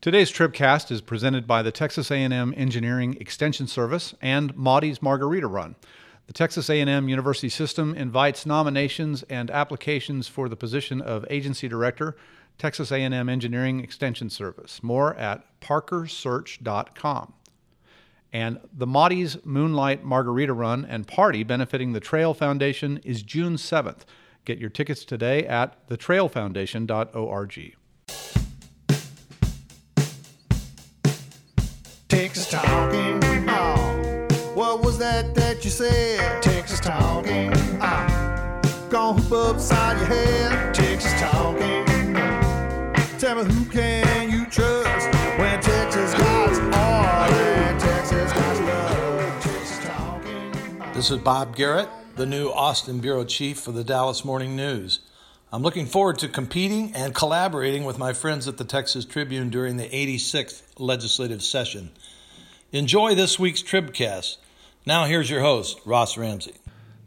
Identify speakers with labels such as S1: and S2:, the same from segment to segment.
S1: Today's Tribcast is presented by the Texas A&M Engineering Extension Service and Maudie's Margarita Run. The Texas A&M University System invites nominations and applications for the position of Agency Director, Texas A&M Engineering Extension Service. More at parkersearch.com. And the Maudie's Moonlight Margarita Run and Party benefiting the Trail Foundation is June 7th. Get your tickets today at thetrailfoundation.org.
S2: Texas talking. Oh, what was that that you said? Texas talking. Oh, gonna hoop upside your head. Texas talking. Tell me who can you trust when Texas guys are and Texas guys love Texas talking.
S3: This is Bob Garrett, the new Austin Bureau Chief for the Dallas Morning News. I'm looking forward to competing and collaborating with my friends at the Texas Tribune during the 86th legislative session. Enjoy this week's Tribcast. Now, here's your host, Ross Ramsey.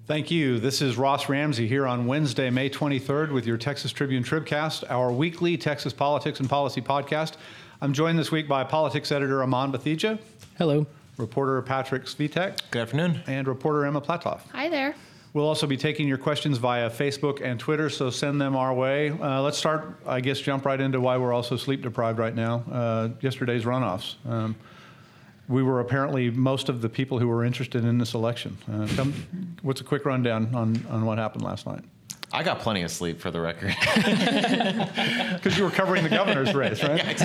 S1: Thank you. This is Ross Ramsey here on Wednesday, May 23rd, with your Texas Tribune Tribcast, our weekly Texas politics and policy podcast. I'm joined this week by politics editor Aman Batheja,
S4: Hello.
S1: reporter Patrick Svitek,
S5: Good afternoon.
S1: and reporter Emma Platoff.
S6: Hi there.
S1: We'll also be taking your questions via Facebook and Twitter, so send them our way. Uh, let's start, I guess, jump right into why we're also sleep deprived right now. Uh, yesterday's runoffs. Um, we were apparently most of the people who were interested in this election. Uh, come, what's a quick rundown on, on what happened last night?
S5: I got plenty of sleep for the record.
S1: Because you were covering the governor's race, right?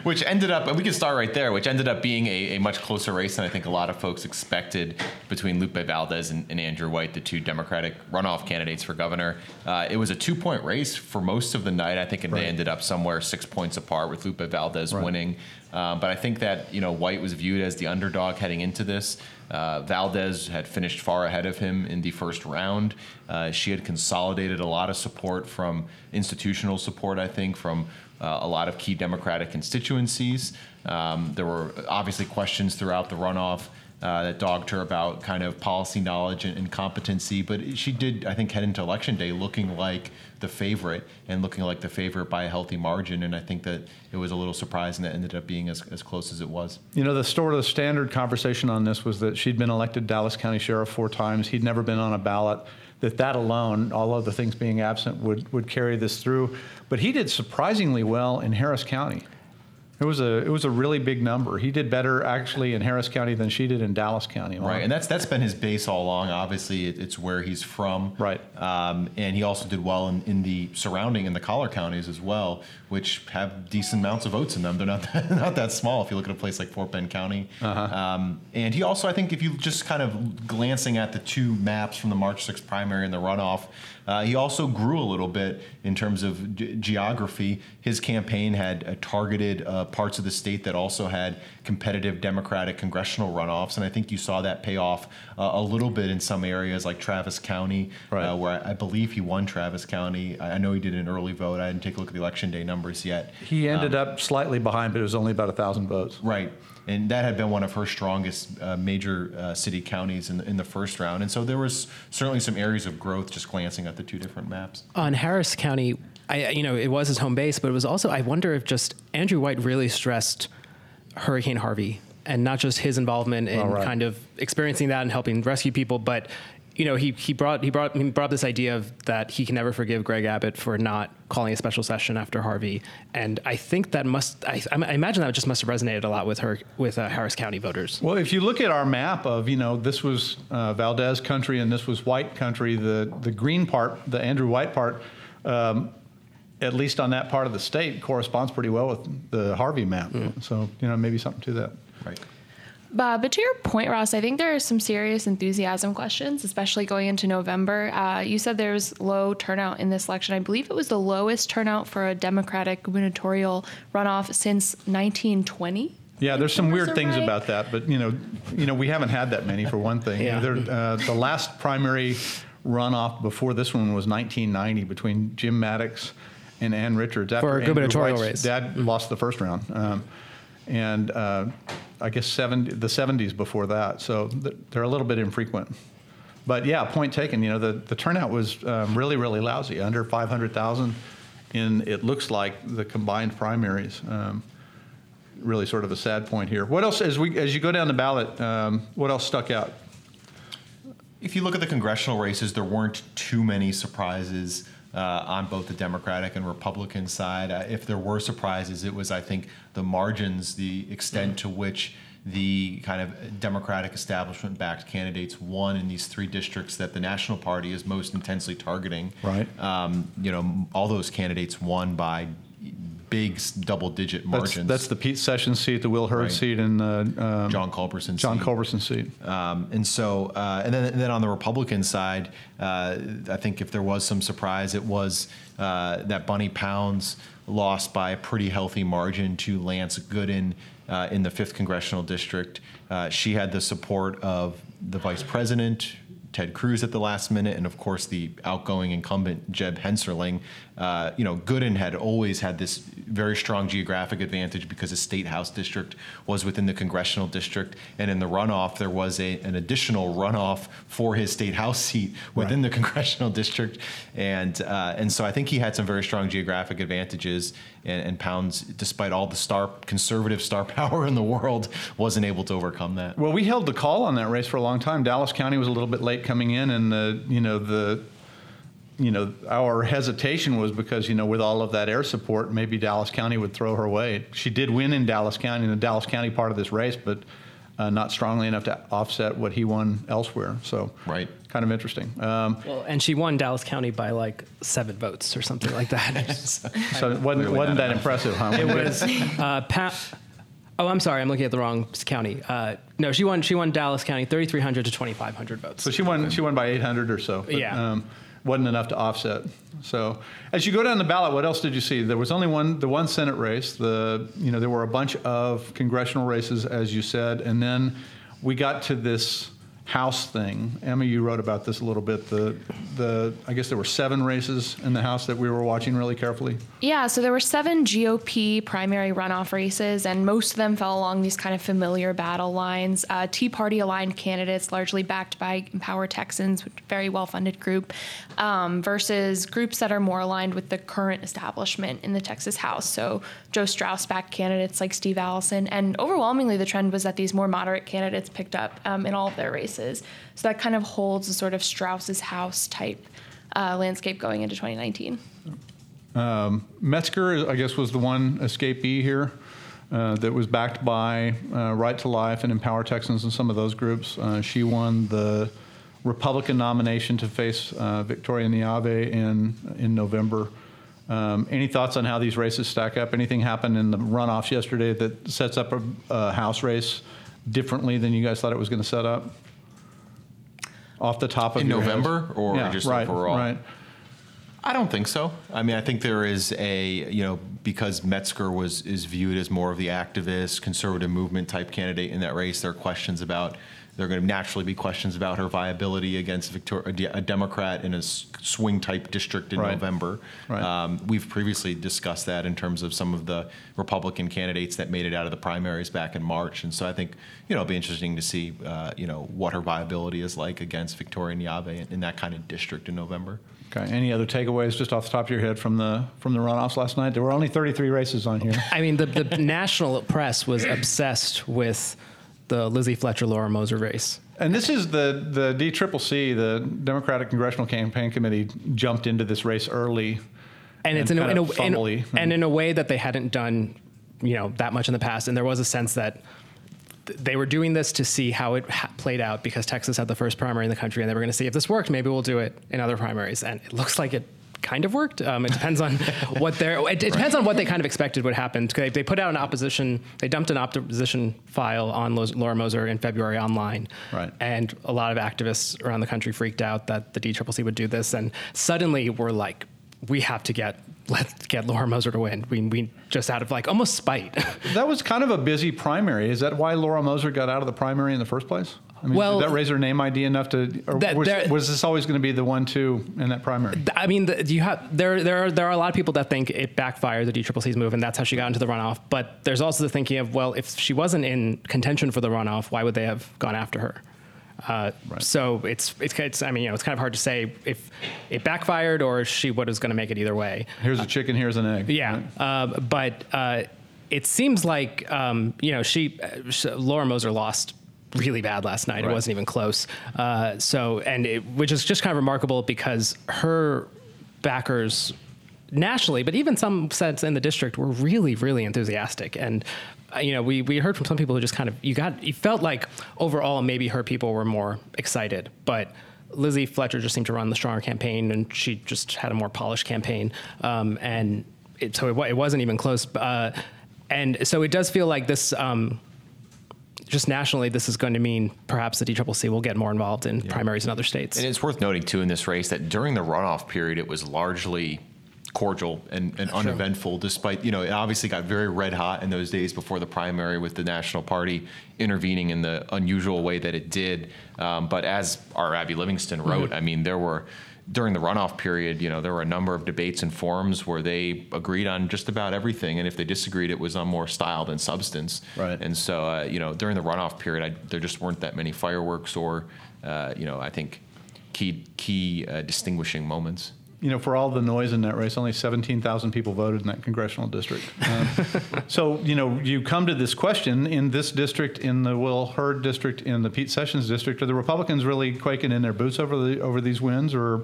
S5: which ended up, and we can start right there, which ended up being a, a much closer race than I think a lot of folks expected between Lupe Valdez and, and Andrew White, the two Democratic runoff candidates for governor. Uh, it was a two point race for most of the night. I think
S1: Right.
S5: they ended up somewhere six points apart with Lupe Valdez
S1: Right.
S5: winning. Um, but I think that you know White was viewed as the underdog heading into this. Uh, Valdez had finished far ahead of him in the first round. Uh, she had consolidated a lot of support from institutional support, I think, from uh, a lot of key Democratic constituencies. Um, there were obviously questions throughout the runoff. Uh, that dogged her about kind of policy knowledge and, and competency, but she did, I think, head into election day looking like the favorite and looking like the favorite by a healthy margin. And I think that it was a little surprising that ended up being as, as close as it was.
S1: You know, the sort of standard conversation on this was that she'd been elected Dallas County Sheriff four times. He'd never been on a ballot. That that alone, all other things being absent, would would carry this through. But he did surprisingly well in Harris County. It was a it was a really big number. He did better actually in Harris County than she did in Dallas County.
S5: Right, and that's that's been his base all along. Obviously, it, it's where he's from.
S1: Right.
S5: Um, and he also did well in, in the surrounding in the collar counties as well, which have decent amounts of votes in them. They're not that, not that small if you look at a place like Fort Bend County. Um, and he also, I think, if you just kind of glancing at the two maps from the March 6th primary and the runoff, uh, he also grew a little bit in terms of ge- geography. His campaign had uh, targeted uh, parts of the state that also had competitive Democratic congressional runoffs, and I think you saw that pay off uh, a little bit in some areas like Travis County,
S1: Right.
S5: uh, where I, I believe he won Travis County. I, I know he did an early vote. I didn't take a look at the election day numbers yet.
S1: He ended
S5: Um,
S1: up slightly behind, but it was only about a thousand votes.
S5: Right. And that had been one of her strongest uh, major uh, city counties in the, in the first round. And so there was certainly some areas of growth just glancing at the two different maps.
S4: On Harris County, I, you know, it was his home base, but it was also, I wonder if just Andrew White really stressed Hurricane Harvey and not just his involvement in
S1: right.
S4: kind of experiencing that and helping rescue people, but you know, he, he brought he brought he brought this idea of that he can never forgive Greg Abbott for not calling a special session after Harvey, and I think that must I, I imagine that just must have resonated a lot with her with uh, Harris County voters.
S1: Well, if you look at our map of, you know, this was uh, Valdez country and this was white country, the, the green part, the Andrew White part, um, at least on that part of the state, corresponds pretty well with the Harvey map. So, you know, maybe something to that.
S5: Right.
S6: Bob, but to your point, Ross, I think there are some serious enthusiasm questions, especially going into November. Uh, you said there was low turnout in this election. I believe it was the lowest turnout for a Democratic gubernatorial runoff since 1920.
S1: Yeah, there's some weird things
S6: right.
S1: about that, but you know, you know, we haven't had that many for one thing.
S4: Yeah.
S1: There, uh, the last primary runoff before this one was 1990 between Jim Mattox and Ann Richards. After
S4: For a gubernatorial
S1: White's
S4: race.
S1: Dad lost the first round, um, and uh, I guess 70, the 70s before that. So th- they're a little bit infrequent. But yeah, point taken. You know, the, the turnout was um, really, really lousy, under 500,000. in it looks like the combined primaries. Um, really, sort of a sad point here. What else as we as you go down the ballot? Um, what else stuck out?
S5: If you look at the congressional races, there weren't too many surprises uh, on both the Democratic and Republican side. Uh, if there were surprises, it was, I think, the margins, the extent to which the kind of Democratic establishment backed candidates won in these three districts that the National Party is most intensely targeting.
S1: Right.
S5: Um, you know, all those candidates won by big double digit
S1: That's,
S5: margins.
S1: that's the Pete Sessions seat, the Will Hurd
S5: Right.
S1: seat, and the um,
S5: John Culberson.
S1: John
S5: seat.
S1: Culberson seat.
S5: Um, and so, uh, and then, and then on the Republican side, uh, I think if there was some surprise, it was uh, that Bunny Pounds lost by a pretty healthy margin to Lance Gooden uh, in the fifth congressional district. Uh, she had the support of the vice president. Ted Cruz at the last minute, and of course the outgoing incumbent Jeb Hensarling. Uh, you know, Gooden had always had this very strong geographic advantage because his state house district was within the congressional district, and in the runoff there was a, an additional runoff for his state house seat within the congressional district, and uh, and so I think he had some very strong geographic advantages, and, and Pounds, despite all the star conservative star power in the world, wasn't able to overcome that.
S1: Well, we held the call on that race for a long time. Dallas County was a little bit late coming in, and the you know the you know our hesitation was because you know with all of that air support, maybe Dallas County would throw her way. She did win in Dallas County, in the Dallas County part of this race, but uh, not strongly enough to offset what he won elsewhere. So
S5: Right.
S1: kind of interesting. Um,
S4: Well, and she won Dallas County by like seven votes or something like that.
S1: so it wasn't
S5: Clearly
S1: wasn't
S5: not
S1: that impressive, huh?
S4: it was uh, pa- Oh, I'm sorry. I'm looking at the wrong county. Uh, no, she won. She won Dallas County, 3,300 to 2,500 votes.
S1: So she won. She won by 800 or so. But,
S4: Yeah.
S1: Um, wasn't enough to offset. So as you go down the ballot, what else did you see? There was only one. The one Senate race. The you know there were a bunch of congressional races, as you said, and then we got to this House thing. Emma, you wrote about this a little bit. The the I guess there were seven races in the House that we were watching really carefully.
S6: Yeah, so there were seven GOP primary runoff races, and most of them fell along these kind of familiar battle lines. Uh, Tea Party aligned candidates, largely backed by Empower Texans, which is a very well funded group, um, versus groups that are more aligned with the current establishment in the Texas House. So Joe Straus backed candidates like Steve Allison, and overwhelmingly the trend was that these more moderate candidates picked up um, in all of their races. So that kind of holds a sort of Straus's House type uh, landscape going into 2019.
S1: Metzger, I guess, was the one escapee here uh, that was backed by uh, Right to Life and Empower Texans and some of those groups. Uh, she won the Republican nomination to face uh, Victoria Neave in in November. Um, any thoughts on how these races stack up? Anything happened in the runoffs yesterday that sets up a, a House race differently than you guys thought it was going to set up? Off the top of
S5: In? November or
S1: yeah,
S5: just
S1: right,
S5: overall?
S1: Right.
S5: I don't think so. I mean, I think there is a you know because Metzger was is viewed as more of the activist conservative movement type candidate in that race. There are questions about there are going to naturally be questions about her viability against Victor, a Democrat in a swing type district in
S1: Right.
S5: November.
S1: Right.
S5: Um, we've previously discussed that in terms of some of the Republican candidates that made it out of the primaries back in March, and so I think you know it'll be interesting to see uh, you know what her viability is like against Victoria Neave in, in that kind of district in November.
S1: Okay. Any other takeaways just off the top of your head from the from the runoffs last night? There were only 33 races on here.
S4: I mean, the, the national press was obsessed with the Lizzie Fletcher Laura Moser race.
S1: And this is the the DCCC, the Democratic Congressional Campaign Committee, jumped into this race early.
S4: and it's in a, in a, in,
S1: fumbly.
S4: and in a way that they hadn't done, you know, that much in the past. And there was a sense that they were doing this to see how it ha- played out because Texas had the first primary in the country, and they were going to see if this worked. Maybe we'll do it in other primaries, and it looks like it kind of worked. Um, it depends on what they're. It, it depends on what they kind of expected would happen. They, they put out an opposition. They dumped an opposition file on Laura Moser in February online,
S1: Right.
S4: and a lot of activists around the country freaked out that the DCCC would do this, and suddenly we're like, we have to get let's get Laura Moser to win. We, we just out of like almost spite.
S1: That was kind of a busy primary. Is that why Laura Moser got out of the primary in the first place? I mean,
S4: Well-
S1: did that raise her name ID enough to, or
S4: That-
S1: was,
S4: there-
S1: was this always going to be the one-two in that primary?
S4: I mean, the, you have there there are, there are a lot of people that think it backfired the DCCC's move, and that's how she got into the runoff. But there's also the thinking of well, if she wasn't in contention for the runoff, why would they have gone after her? Uh,
S1: Right.
S4: So it's, it's it's I mean you know it's kind of hard to say if it backfired or she was going to make it either way.
S1: Here's a chicken, here's an egg.
S4: Yeah, uh, but uh, it seems like um, you know she, uh, sh Laura Moser lost really bad last night.
S1: Right.
S4: It wasn't even close. Uh, so and it, which is just kind of remarkable because her backers nationally, but even some sets in the district were really really enthusiastic and. uh, You know, we, we heard from some people who just kind of you got you felt like overall maybe her people were more excited, but Lizzie Fletcher just seemed to run the stronger campaign, and she just had a more polished campaign. Um, and it, so it, it wasn't even close. Uh, and so it does feel like this, um, just nationally, this is going to mean perhaps the DCCC will get more involved in primaries in other states.
S5: And it's worth noting too in this race that during the runoff period, it was largely cordial and, and uneventful. Despite you know, it obviously got very red hot in those days before the primary, with the National Party intervening in the unusual way that it did. Um, but as our Abby Livingston wrote, I mean, there were. During the runoff period, you know, there were a number of debates and forums where they agreed on just about everything, and if they disagreed, it was on more style than substance.
S1: Right.
S5: And so, uh, you know, during the runoff period, I, there just weren't that many fireworks or, uh, you know, I think key key uh, distinguishing moments.
S1: You know, for all the noise in that race, only 17,000 people voted in that congressional district. Um, so, you know, you come to this question in this district, in the Will Hurd district, in the Pete Sessions district, are the Republicans really quaking in their boots over the over these wins, or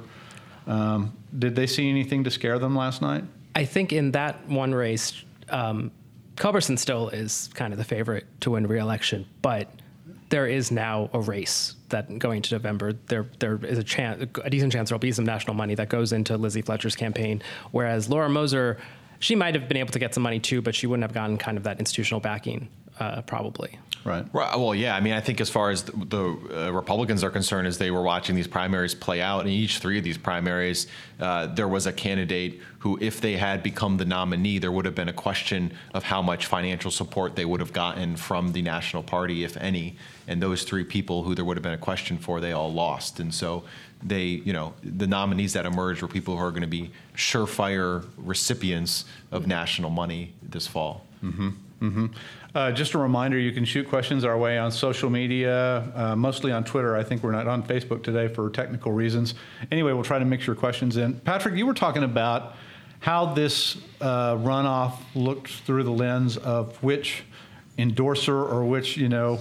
S1: um, did they see anything to scare them last night?
S4: I think in that one race, um, Culberson still is kind of the favorite to win re-election, but there is now a race that going to November, there there is a chance, a decent chance there'll be some national money that goes into Lizzie Fletcher's campaign, whereas Laura Moser, she might have been able to get some money too, but she wouldn't have gotten kind of that institutional backing, uh, probably.
S1: Right.
S5: Right. Well, yeah. I mean, I think as far as the, the uh, Republicans are concerned, as they were watching these primaries play out, in each three of these primaries, uh, there was a candidate who, if they had become the nominee, there would have been a question of how much financial support they would have gotten from the national party, if any. And those three people who there would have been a question for, they all lost. And so they, you know, the nominees that emerged were people who are going to be surefire recipients of national money this fall.
S1: Uh, just a reminder, you can shoot questions our way on social media, uh, mostly on Twitter. I think we're not on Facebook today for technical reasons. Anyway, we'll try to mix your questions in. Patrick, you were talking about how this uh, runoff looked through the lens of which endorser or which, you know,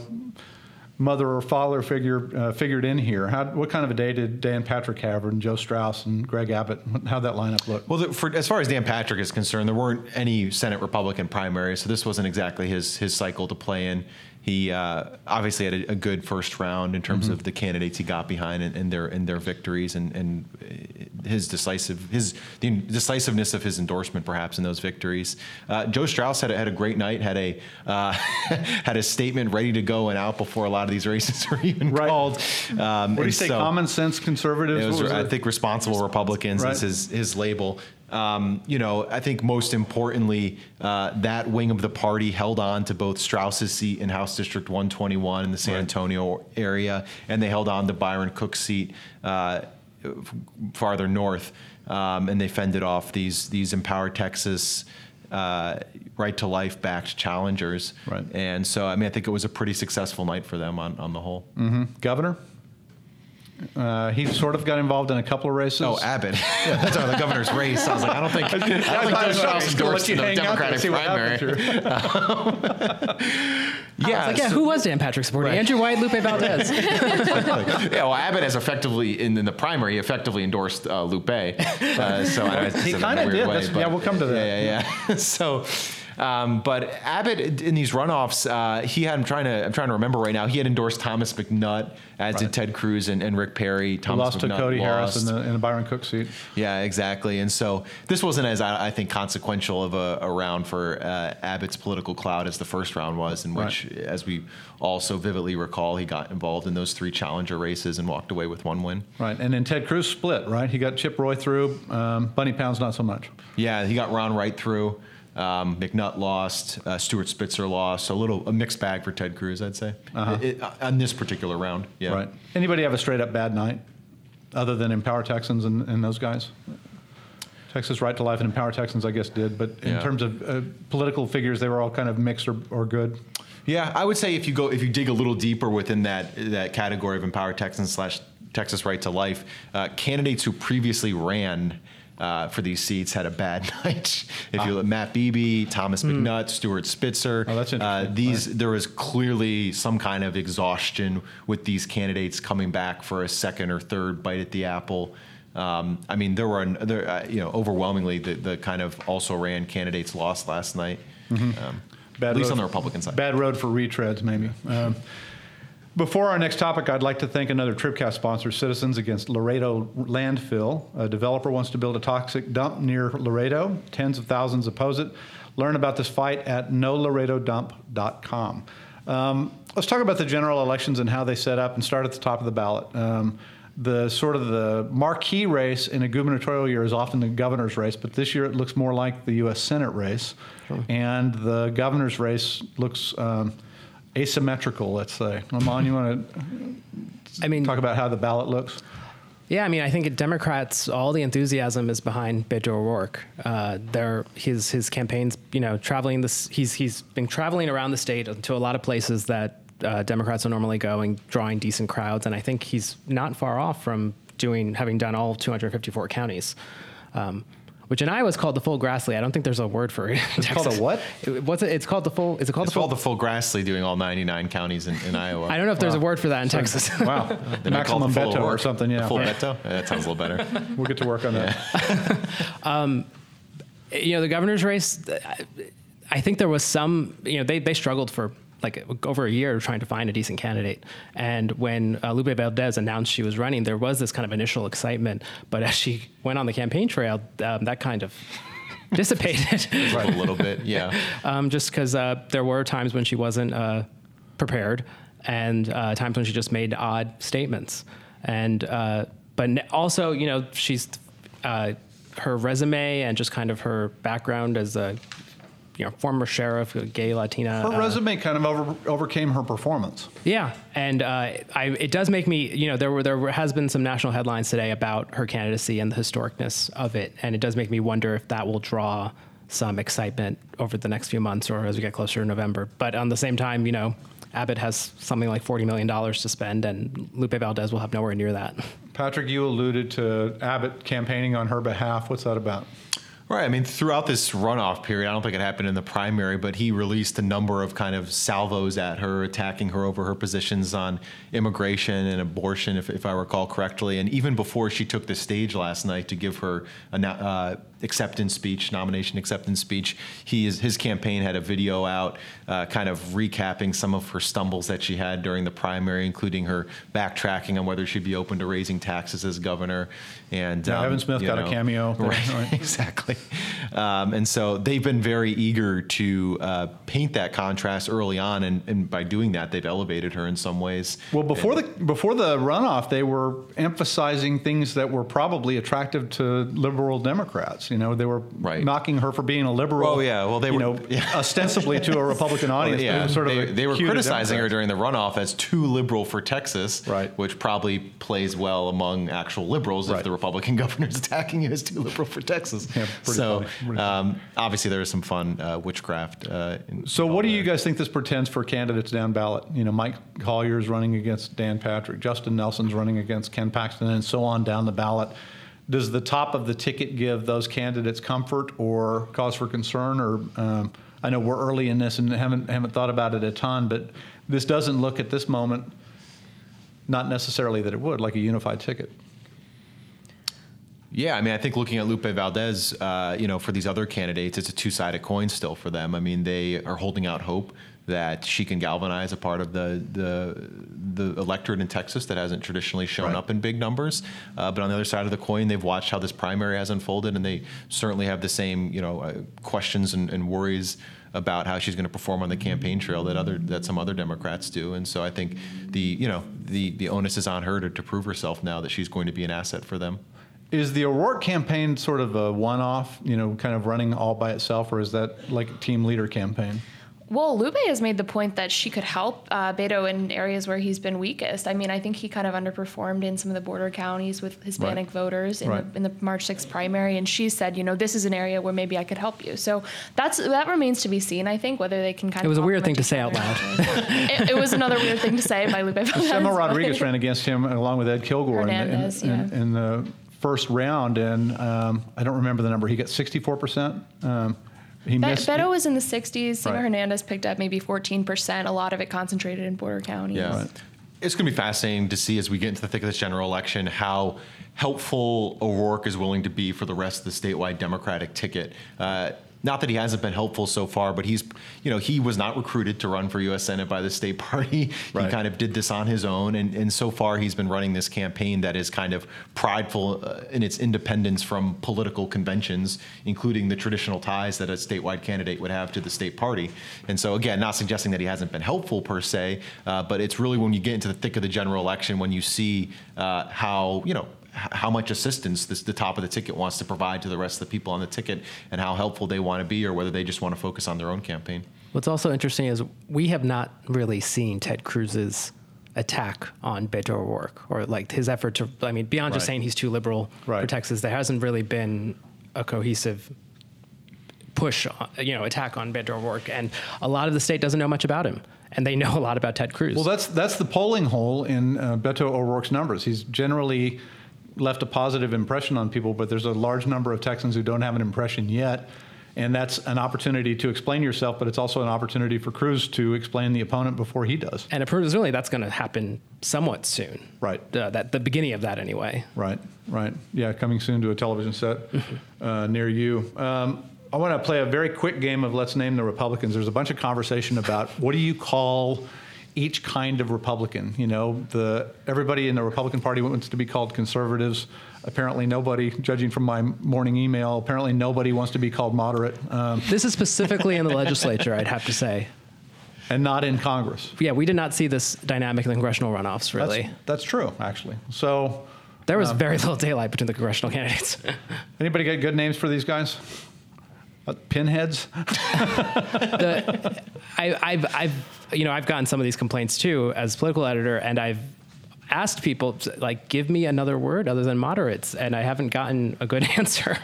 S1: mother or father figure uh, figured in here. How, what kind of a day did Dan Patrick have, and Joe Straus and Greg Abbott? How'd that lineup look?
S5: Well, the, for, as far as Dan Patrick is concerned, there weren't any Senate Republican primaries, so this wasn't exactly his his cycle to play in. He uh, obviously had a, a good first round in terms of the candidates he got behind and, and their and their victories and, and his decisive his the decisiveness of his endorsement perhaps in those victories. Uh, Joe Straus had a, had a great night. Had a uh, had a statement ready to go and out before a lot of these races were even
S1: Right.
S5: called. Um,
S1: what do you say?
S5: so-
S1: common sense conservatives.
S5: was,
S1: was
S5: I think responsible Republicans
S1: Right.
S5: is his, his label. Um, you know, I think most importantly, uh, that wing of the party held on to both Straus's seat in House District 121 in the San
S1: Right.
S5: Antonio area, and they held on to Byron Cook's seat uh, farther north, um, and they fended off these these Empower Texas. Uh, right to life backed challengers,
S1: Right.
S5: and so I mean I think it was a pretty successful night for them on, on the whole.
S1: governor. Uh, he sort of got involved in a couple of races.
S5: Oh, Abbott. Yeah. That's on the governor's race. I was like, I don't think, I don't think Joe Straus endorsed in the Democratic primary. Yeah,
S4: Like, yeah,
S5: so-
S4: who was Dan Patrick supporting? Andrew White, Lupe Valdez.
S5: yeah, well, Abbott has effectively in, in the primary effectively endorsed uh, Lupe. Uh, so I
S1: He kinda did.
S5: way, but-
S1: yeah, we'll come to that.
S5: Yeah, yeah, yeah. so. Um, but Abbott in these runoffs, uh, he had. I'm trying to. I'm trying to remember right now. He had endorsed Thomas McNutt, as did Ted Cruz and, and Rick Perry. Thomas
S1: lost to
S5: McNutt
S1: Cody Harris in the, in the Byron Cook seat.
S5: Yeah, exactly. And so this wasn't as I, I think consequential of a, a round for uh, Abbott's political cloud as the first round was, in which, as we all so vividly recall, he got involved in those three challenger races and walked away with one win.
S1: Right, and then Ted Cruz split. Right, he got Chip Roy through. Um, Bunny Pounds not so much.
S5: Yeah, he got Ron Wright through. Um, McNutt lost. Uh, Stuart Spitzer lost. So a little a mixed bag for Ted Cruz, I'd say, It- uh, on this particular round. Yeah.
S1: Right. Anybody have a straight up bad night, other than Empower Texans and, and those guys? Texas Right to Life and Empower Texans, I guess, did. But in
S5: Yeah.
S1: terms of uh, political figures, they were all kind of mixed or, or good.
S5: Yeah, I would say if you go if you dig a little deeper within that that category of Empower Texans slash Texas Right to Life, uh, candidates who previously ran. Uh, for these seats had a bad night. If you look, Matt Beebe, Thomas McNutt, Stuart Spitzer,
S1: Oh, that's
S5: uh,
S1: interesting.
S5: these there was clearly some kind of exhaustion with these candidates coming back for a second or third bite at the apple. Um, I mean, there were there, uh, you know overwhelmingly the, the kind of also ran candidates lost last night. Um,
S1: Bad
S5: at least
S1: road-
S5: on the Republican side.
S1: Bad road for retreads, maybe. Um, before our next topic, I'd like to thank another Tribcast sponsor, Citizens Against Laredo Landfill. A developer wants to build a toxic dump near Laredo. Tens of thousands oppose it. Learn about this fight at nolaredodump.com. Um, let's talk about the general elections and how they set up and start at the top of the ballot. Um, the sort of the marquee race in a gubernatorial year is often the governor's race, but this year it looks more like the U.S. Senate race, and the governor's race looks um, asymmetrical. Let's say, Aman, you want to
S4: I mean,
S1: talk about how the ballot looks?
S4: Yeah, I mean, I think Democrats, all the enthusiasm is behind Beto O'Rourke. Uh, they're, his his campaign's, you know, traveling this. He's he's been traveling around the state to a lot of places that uh, Democrats don't normally go and drawing decent crowds. And I think he's not far off from doing having done all 254 counties. Um, which in Iowa is called the full Grassley. I don't think there's a word for it.
S1: It's called a what?
S4: It, what's it? It's called the full. Is it called
S5: It's
S4: the full?
S5: called the full Grassley doing all 99 counties in, in Iowa.
S4: I don't know if there's a word for that in Texas.
S1: Wow,
S5: They call it
S1: maximum
S5: the full
S1: Beto or something. Yeah,
S5: The full
S1: Right.
S5: Beto? Yeah, that sounds a little better.
S1: We'll get to work on that.
S4: Um, you know, the governor's race, I- I think there was some, you know, they, they struggled for like over a year trying to find a decent candidate. And when uh, Lupe Valdez announced she was running, there was this kind of initial excitement. But as she went on the campaign trail, um, that kind of dissipated.
S5: a little bit, yeah.
S4: um, just because uh, there were times when she wasn't uh, prepared and uh, times when she just made odd statements. And uh, but also, you know, she's uh, her resume and just kind of her background as a you know former sheriff, gay Latina.
S1: Her
S4: uh,
S1: resume kind of over, overcame her performance.
S4: yeah, and uh, I, it does make me, you know, there were there has been some national headlines today about her candidacy and the historicness of it, and it does make me wonder if that will draw some excitement over the next few months or as we get closer to November. But on the same time, you know, Abbott has something like forty million dollars to spend, and Lupe Valdez will have nowhere near that.
S1: Patrick, you alluded to Abbott campaigning on her behalf. What's that about?
S5: Right. I mean, throughout this runoff period, I don't think it happened in the primary, but he released a number of kind of salvos at her, attacking her over her positions on immigration and abortion, if, if I recall correctly. And even before she took the stage last night to give her a uh, acceptance speech, nomination acceptance speech, he is, his campaign had a video out, uh, kind of recapping some of her stumbles that she had during the primary, including her backtracking on whether she'd be open to raising taxes as governor. And
S1: Yeah,
S5: um,
S1: Evan Smith got a cameo there,
S5: right?
S1: right.
S5: exactly. Um, and so they've been very eager to uh, paint that contrast early on, and, and by doing that, they've elevated her in some ways.
S1: Well, before the before the runoff, they were emphasizing things that were probably attractive to liberal Democrats. You know, they were
S5: Right.
S1: knocking her for being a liberal.
S5: Oh, yeah. Well, they
S1: you
S5: were-
S1: know,
S5: yeah.
S1: ostensibly to a Republican audience. it
S5: yeah,
S1: sort of
S5: they,
S1: a
S5: they were criticizing her during the runoff as too liberal for Texas,
S1: Right.
S5: which probably plays well among actual liberals
S1: Right.
S5: if the Republican governor's attacking you as too liberal for Texas.
S1: Yeah,
S5: so um, obviously there was some fun uh, witchcraft. Uh, in-
S1: So, what do you guys think this portends for candidates down ballot? You know, Mike Collier's running against Dan Patrick, Justin Nelson's running against Ken Paxton, and so on down the ballot. Does the top of the ticket give those candidates comfort or cause for concern? Or um, I know we're early in this and haven't haven't thought about it a ton, but this doesn't look at this moment, not necessarily that it would like a unified ticket.
S5: Yeah, I mean, I think looking at Lupe Valdez, uh, you know, for these other candidates, it's a two-sided coin still for them. I mean, they are holding out hope that she can galvanize a part of the the, the electorate in Texas that hasn't traditionally shown
S1: Right.
S5: up in big numbers. Uh, but on the other side of the coin, they've watched how this primary has unfolded, and they certainly have the same, you know, uh, questions and, and worries about how she's going to perform on the campaign trail that other that some other Democrats do. And so I think the you know the the onus is on her to, to prove herself now that she's going to be an asset for them.
S1: Is the O'Rourke campaign sort of a one-off, you know, kind of running all by itself, or is that like a team leader campaign?
S6: Well, Lupe has made the point that she could help uh, Beto in areas where he's been weakest. I mean, I think he kind of underperformed in some of the border counties with Hispanic
S1: Right.
S6: voters in,
S1: Right.
S6: the, in the March 6th primary, and she said, you know, this is an area where maybe I could help you. So that's that remains to be seen. I think whether they can kind
S4: It
S6: of.
S4: It was a weird thing to say out
S6: loud. it, it was another weird thing to say by Lupe. Valdez,
S1: Selma Rodriguez ran against him along with Ed Kilgore in, in-
S6: Hernandez,
S1: in,
S6: yeah.
S1: in the first round, and um, I don't remember the number. He got 64 percent. Um, he
S6: Be-
S1: missed.
S6: Beto was in the 60s. Sema
S1: Right.
S6: Hernandez picked up maybe 14%. A lot of it concentrated in border counties.
S5: Yeah.
S1: Right.
S5: It's going to be fascinating to see as we get into the thick of this general election how helpful O'Rourke is willing to be for the rest of the statewide Democratic ticket. Uh, not that he hasn't been helpful so far, but he's, you know, he was not recruited to run for U.S. Senate by the state party.
S1: Right.
S5: He kind of did this on his own, and, and so far he's been running this campaign that is kind of prideful uh, in its independence from political conventions, including the traditional ties that a statewide candidate would have to the state party. And so, again, not suggesting that he hasn't been helpful per se, uh, but it's really when you get into the thick of the general election when you see uh, how, you know, how much assistance this, the top of the ticket wants to provide to the rest of the people on the ticket and how helpful they want to be or whether they just want to focus on their own campaign.
S4: What's also interesting is we have not really seen Ted Cruz's attack on Beto O'Rourke or like his effort to, I mean, beyond just saying he's too liberal for Texas, there hasn't really been a cohesive push, you know, attack on Beto O'Rourke. And a lot of the state doesn't know much about him. And they know a lot about Ted Cruz.
S1: Well, that's that's the polling hole in uh, Beto O'Rourke's numbers. He's generally left a positive impression on people, but there's a large number of Texans who don't have an impression yet. And that's an opportunity to explain yourself, but it's also an opportunity for Cruz to explain the opponent before he does.
S4: and presumably that's going to happen somewhat soon.
S1: Right.
S4: Uh, that the beginning of that anyway.
S1: Right, right. Yeah, coming soon to a television set uh, near you. Um, I want to play a very quick game of Let's Name the Republicans. There's a bunch of conversation about what do you call each kind of Republican. You know, the everybody in the Republican Party wants to be called conservatives. Apparently, nobody, judging from my morning email, apparently nobody wants to be called moderate, um,
S4: This is specifically in the legislature, I'd have to say.
S1: and not in Congress.
S4: Yeah, we did not see this dynamic in the congressional runoffs, really.
S1: that's true, actually. So,
S4: There
S1: Um,
S4: was very little daylight between the congressional candidates.
S1: anybody got good names for these guys? Uh, pinheads?
S4: the, I, I've, I've, you know, I've gotten some of these complaints too as political editor, and I've asked people like, give me another word other than moderates, and I haven't gotten a good answer.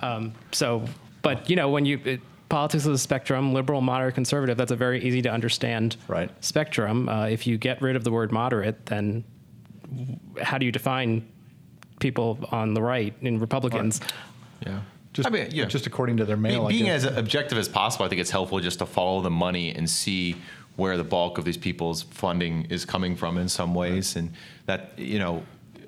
S4: um, so, but you know, when you it, politics is a spectrum, liberal, moderate, conservative, that's a very easy to understand
S1: Right.
S4: spectrum. Uh, if you get rid of the word moderate, then how do you define people on the right in Republicans?
S5: Yeah.
S1: Just,
S5: I mean, yeah.
S1: just according to their mail. I
S5: being as objective as possible, I think it's helpful just to follow the money and see where the bulk of these people's funding is coming from in some ways, and that you know.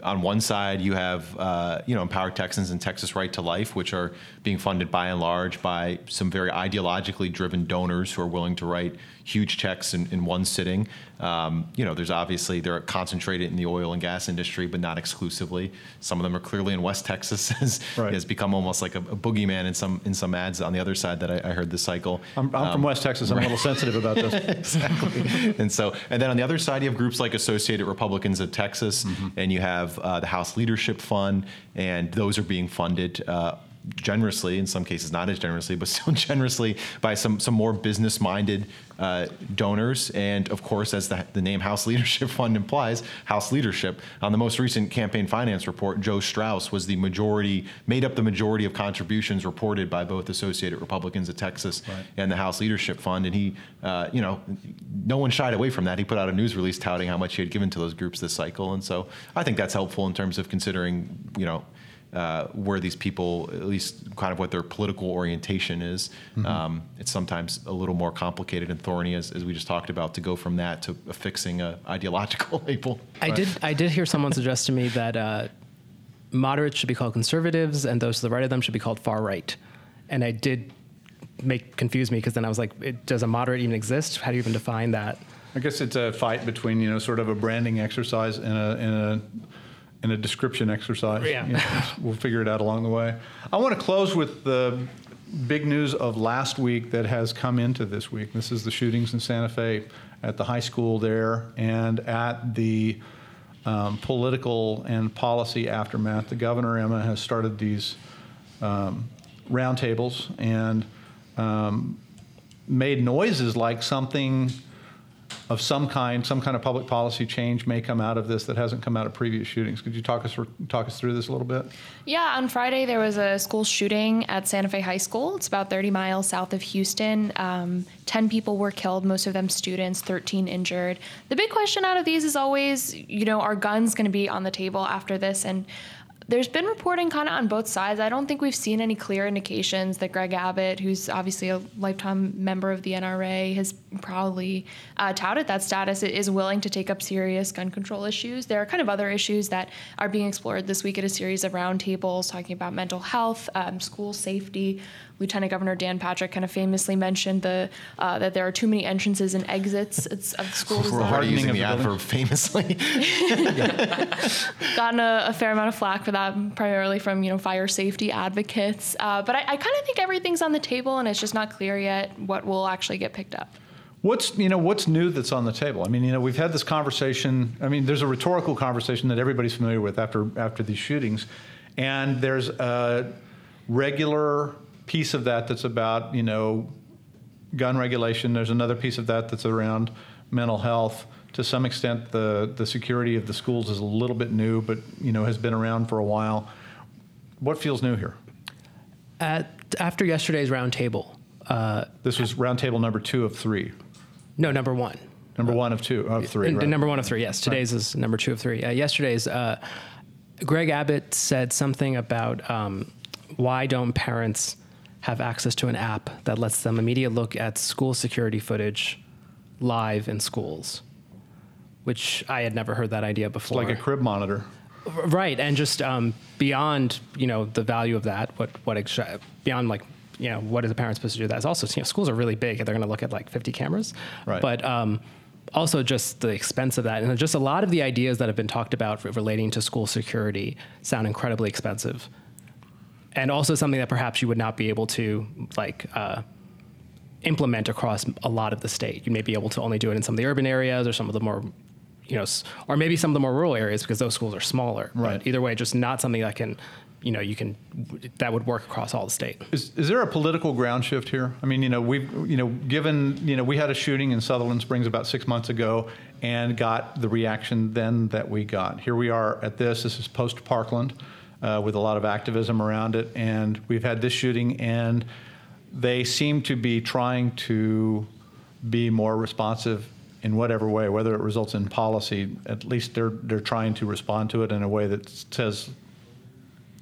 S5: On one side, you have uh, you know Empowered Texans and Texas Right to Life, which are being funded by and large by some very ideologically driven donors who are willing to write huge checks in, in one sitting. Um, you know, there's obviously they're concentrated in the oil and gas industry, but not exclusively. Some of them are clearly in West Texas, has,
S1: Right.
S5: has become almost like a, a boogeyman in some in some ads on the other side that I, I heard this cycle.
S1: I'm, I'm from West Texas. I'm a little sensitive about this. Exactly.
S5: and so, and then on the other side, you have groups like Associated Republicans of Texas, and you have uh, the House Leadership Fund, and those are being funded. Generously in some cases not as generously but still generously by some some more business minded uh, donors. And of course as the, the name house leadership fund implies house leadership. On the most recent campaign finance report joe straus was the majority made up the majority of contributions reported by both associated republicans of texas and the house leadership fund. And he uh, you know no one shied away from that. He put out a news release touting how much he had given to those groups this cycle. And so i think that's helpful in terms of considering you know uh, where these people, at least kind of what their political orientation is. Um, it's sometimes a little more complicated and thorny, as, as we just talked about, to go from that to affixing a ideological label.
S4: I did. I did hear someone suggest to me that uh, moderates should be called conservatives, and those to the right of them should be called far right. And I did make confuse me because then I was like, it, does a moderate even exist? How do you even define that?
S1: I guess it's a fight between you know sort of a branding exercise and a and a and a description exercise.
S4: Yeah.
S1: You know, we'll figure it out along the way. I want to close with the big news of last week that has come into this week. This is the shootings in Santa Fe at the high school there and at the um, political and policy aftermath. The governor Emma has started these um, roundtables and um, made noises like something of some kind, some kind of public policy change may come out of this that hasn't come out of previous shootings. Could you talk us talk us through this a little bit?
S6: Yeah, on Friday there was a school shooting at Santa Fe High School. It's about 30 miles south of Houston. Um, 10 people were killed, most of them students, 13 injured. The big question out of these is always, you know, are guns going to be on the table after this? And there's been reporting kind of on both sides. I don't think we've seen any clear indications that Greg Abbott, who's obviously a lifetime member of the NRA, has probably uh, touted that status, is willing to take up serious gun control issues. There are kind of other issues that are being explored this week at a series of roundtables talking about mental health, um, school safety, Lieutenant Governor Dan Patrick kind of famously mentioned the uh, that there are too many entrances and exits of schools.
S5: We're already using the, the adverb famously.
S6: Gotten a, a, fair amount of flack for that, primarily from you know fire safety advocates. Uh, but I, I kind of think everything's on the table, and it's just not clear yet what will actually get picked up.
S1: What's you know what's new that's on the table? I mean, you know, we've had this conversation. I mean, there's a rhetorical conversation that everybody's familiar with after after these shootings, and there's a regular piece of that that's about you know gun regulation. There's another piece of that that's around mental health. To some extent, the the security of the schools is a little bit new, but you know has been around for a while. What feels new here?
S4: At, after yesterday's roundtable, uh,
S1: this was roundtable number two of three.
S4: No, number one.
S1: Number one of two of three. Right.
S4: Number one of three. Yes, today's right. is number two of three. Uh, yesterday's, uh, Greg Abbott said something about um, why don't parents have access to an app that lets them immediate look at school security footage live in schools, which I had never heard that idea before.
S1: It's like a crib monitor.
S4: Right, and just um, beyond you know the value of that, what what extra, beyond like you know what is a parent supposed to do? That is also you know schools are really big. and They're going to look at like 50 cameras,
S1: right?
S4: But um, also just the expense of that, and just a lot of the ideas that have been talked about relating to school security sound incredibly expensive and also something that perhaps you would not be able to like uh, implement across a lot of the state. You may be able to only do it in some of the urban areas or some of the more, you know, or maybe some of the more rural areas because those schools are smaller.
S1: Right.
S4: But either way, just not something that can, you know, you can that would work across all the state.
S1: Is, is there a political ground shift here? I mean, you know, we've, you know, given, you know, we had a shooting in Sutherland Springs about six months ago and got the reaction then that we got. Here we are at this. This is post Parkland uh, with a lot of activism around it. And we've had this shooting, and they seem to be trying to be more responsive in whatever way, whether it results in policy. At least they're they're trying to respond to it in a way that says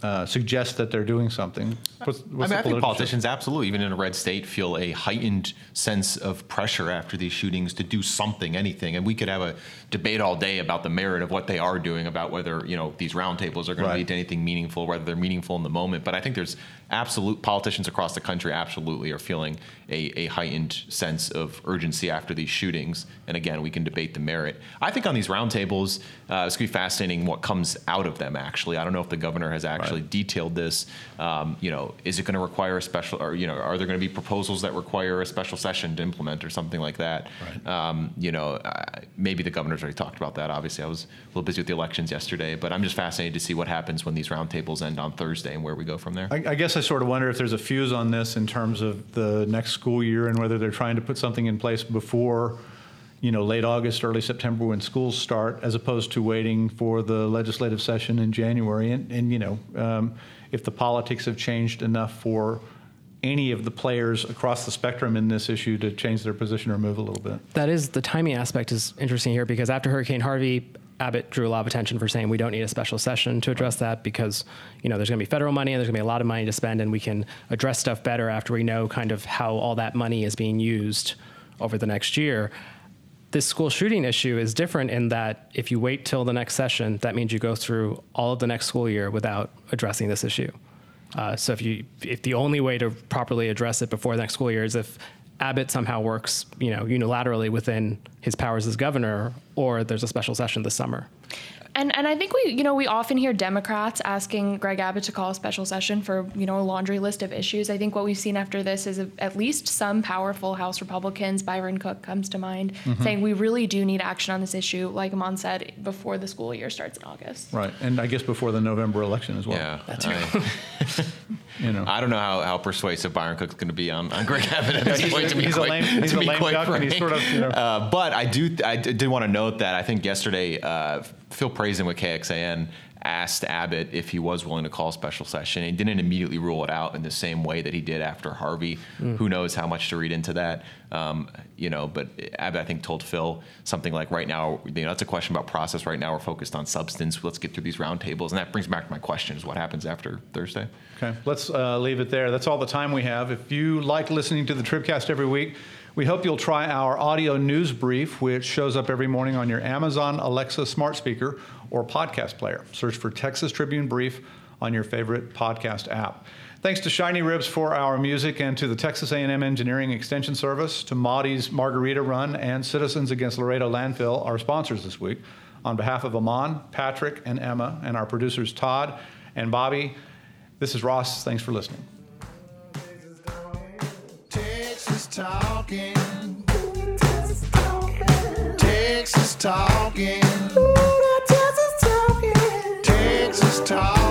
S1: uh, suggest that they're doing something.
S5: What's, what's I mean, I think politicians shift? absolutely, even in a red state, feel a heightened sense of pressure after these shootings to do something, anything. And we could have a debate all day about the merit of what they are doing, about whether you know these roundtables are going right. to lead to anything meaningful, whether they're meaningful in the moment. But I think there's absolute politicians across the country absolutely are feeling a, a heightened sense of urgency after these shootings. And again, we can debate the merit. I think on these roundtables, uh, it's going to be fascinating what comes out of them. Actually, I don't know if the governor has actually right. detailed this. Um, you know, is it going to require a special, or you know, are there going to be proposals that require a special session to implement, or something like that?
S1: Right.
S5: Um, you know, uh, maybe the governor's already talked about that. Obviously, I was a little busy with the elections yesterday, but I'm just fascinated to see what happens when these roundtables end on Thursday and where we go from there.
S1: I, I guess I sort of wonder if there's a fuse on this in terms of the next school year and whether they're trying to put something in place before you know, late August, early September when schools start, as opposed to waiting for the legislative session in January. And, and you know, um, if the politics have changed enough for any of the players across the spectrum in this issue to change their position or move a little bit.
S4: That is the timing aspect is interesting here because after Hurricane Harvey, Abbott drew a lot of attention for saying we don't need a special session to address that because you know there's going to be federal money and there's going to be a lot of money to spend and we can address stuff better after we know kind of how all that money is being used over the next year this school shooting issue is different in that if you wait till the next session, that means you go through all of the next school year without addressing this issue. Uh, so if you if the only way to properly address it before the next school year is if Abbott somehow works, you know, unilaterally within his powers as governor, or there's a special session this summer.
S6: And and I think we you know we often hear Democrats asking Greg Abbott to call a special session for you know a laundry list of issues. I think what we've seen after this is a, at least some powerful House Republicans, Byron Cook comes to mind,
S1: Mm-hmm.
S6: saying we really do need action on this issue, like Aman said, before the school year starts in August.
S1: Right, and I guess before the November election as well.
S5: Yeah, that's right.
S1: You know.
S5: I don't know how, how persuasive Byron Cook's going to be on, on Greg Abbott at this
S1: he's
S5: point.
S1: a-
S5: to be
S1: he's a lame- he's
S5: to
S1: a
S5: be
S1: lame
S5: quite
S1: duck, and he's
S5: frank.
S1: sort of, you know-
S5: Uh, but I do I d- did want to note that I think yesterday uh, Phil Prazan with KXAN asked Abbott if he was willing to call a special session. He didn't immediately rule it out in the same way that he did after Harvey. Mm. Who knows how much to read into that? Um, you know, but I think told Phil something like, "Right now, you know, that's a question about process. Right now, we're focused on substance. Let's get through these roundtables." And that brings back to my question: Is what happens after Thursday?
S1: Okay, let's uh, leave it there. That's all the time we have. If you like listening to the Tribcast every week, we hope you'll try our audio news brief, which shows up every morning on your Amazon Alexa smart speaker or podcast player. Search for Texas Tribune Brief on your favorite podcast app. Thanks to Shinyribs for our music and to the Texas A&M Engineering Extension Service, to Maudie's Margarita Run and Citizens Against Laredo Landfill, our sponsors this week. On behalf of Aman, Patrick, and Emma, and our producers Todd and Bobby, this is Ross. Thanks for listening. Texas talking. Texas talking.
S2: Texas talking. Texas talking.